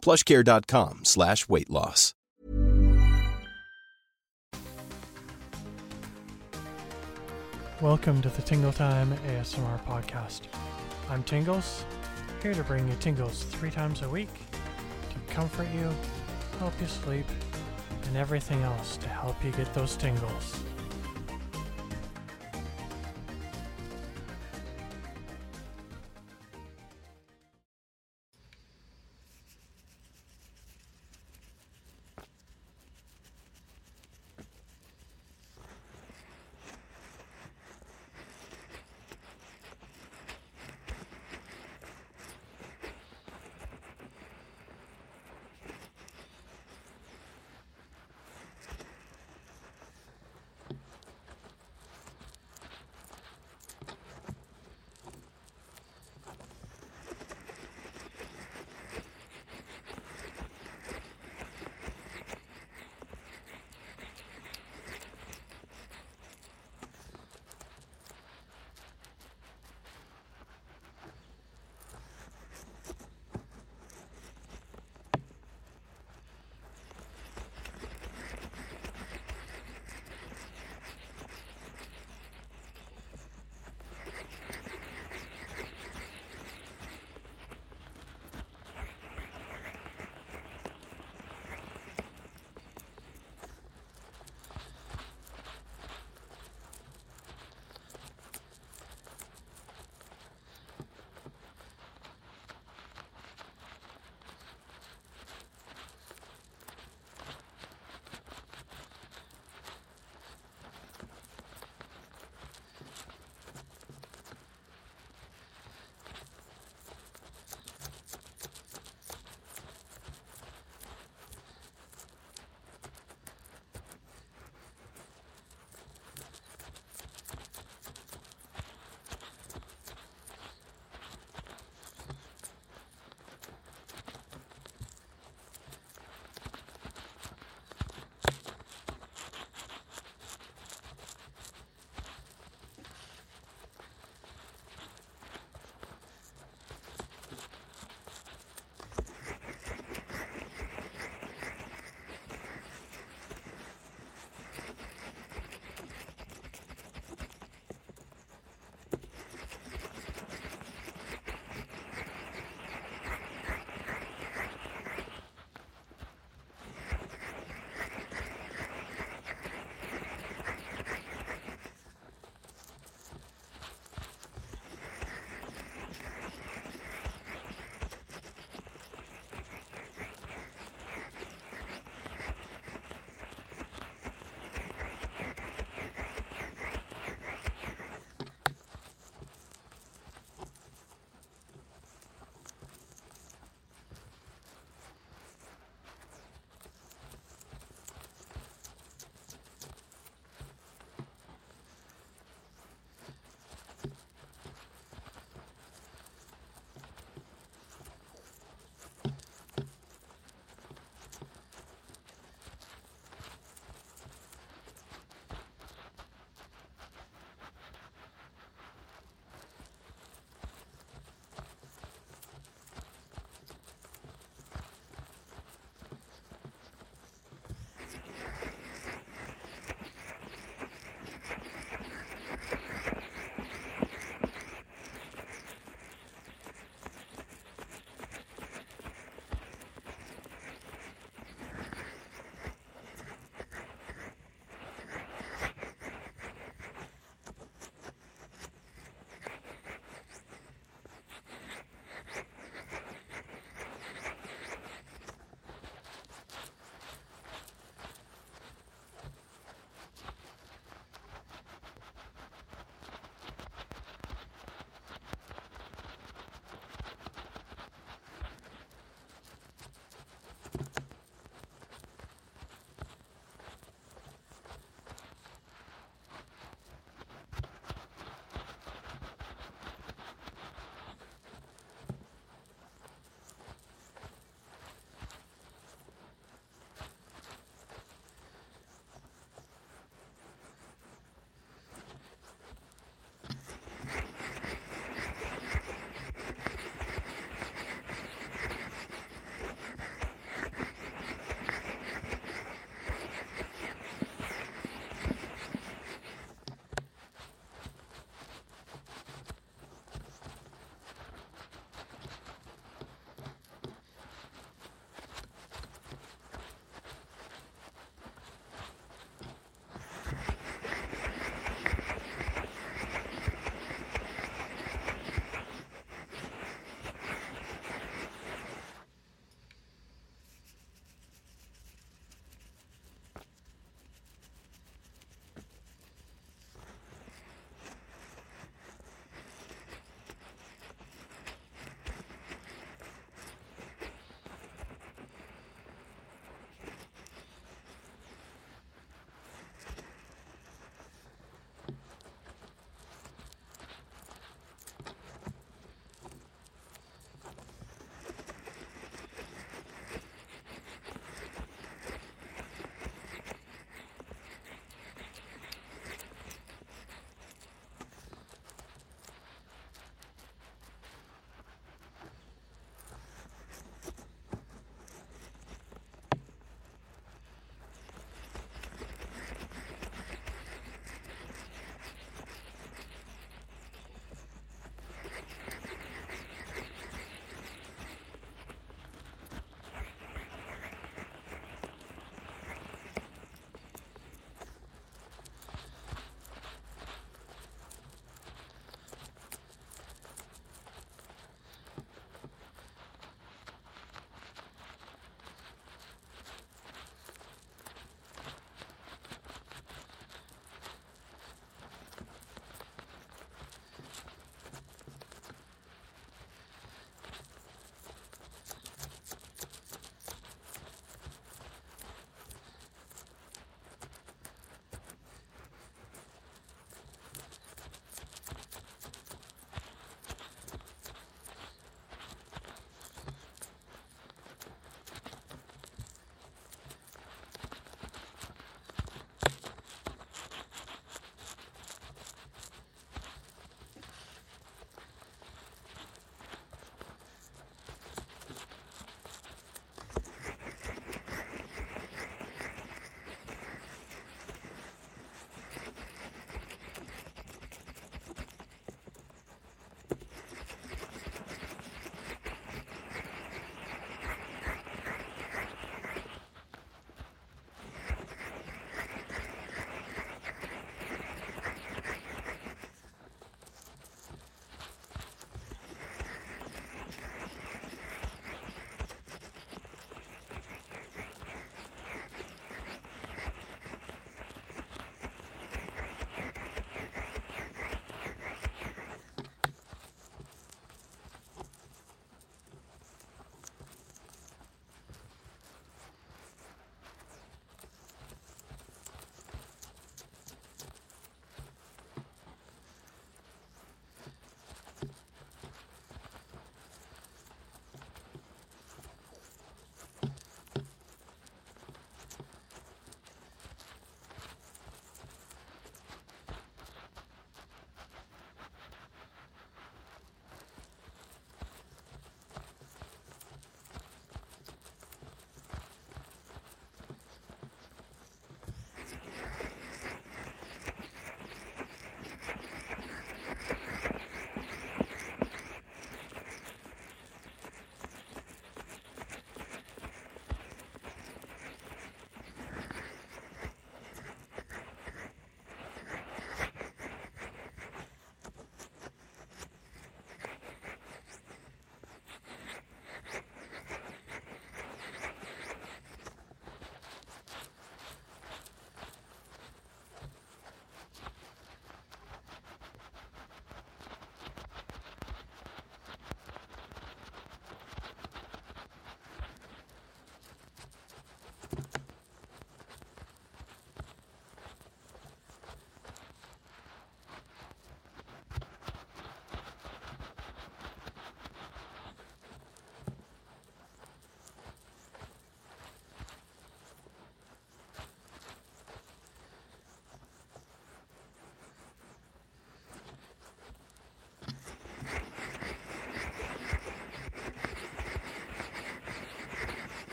plushcare.com slash weight loss. Welcome to the Tingle Time ASMR podcast. I'm Tingles, here to bring you tingles three times a week to comfort you, help you sleep, and everything else to help you get those tingles.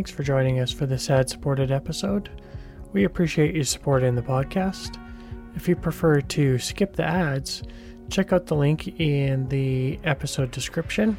Thanks for joining us for this ad supported episode. We appreciate you supporting the podcast. If you prefer to skip the ads, check out the link in the episode description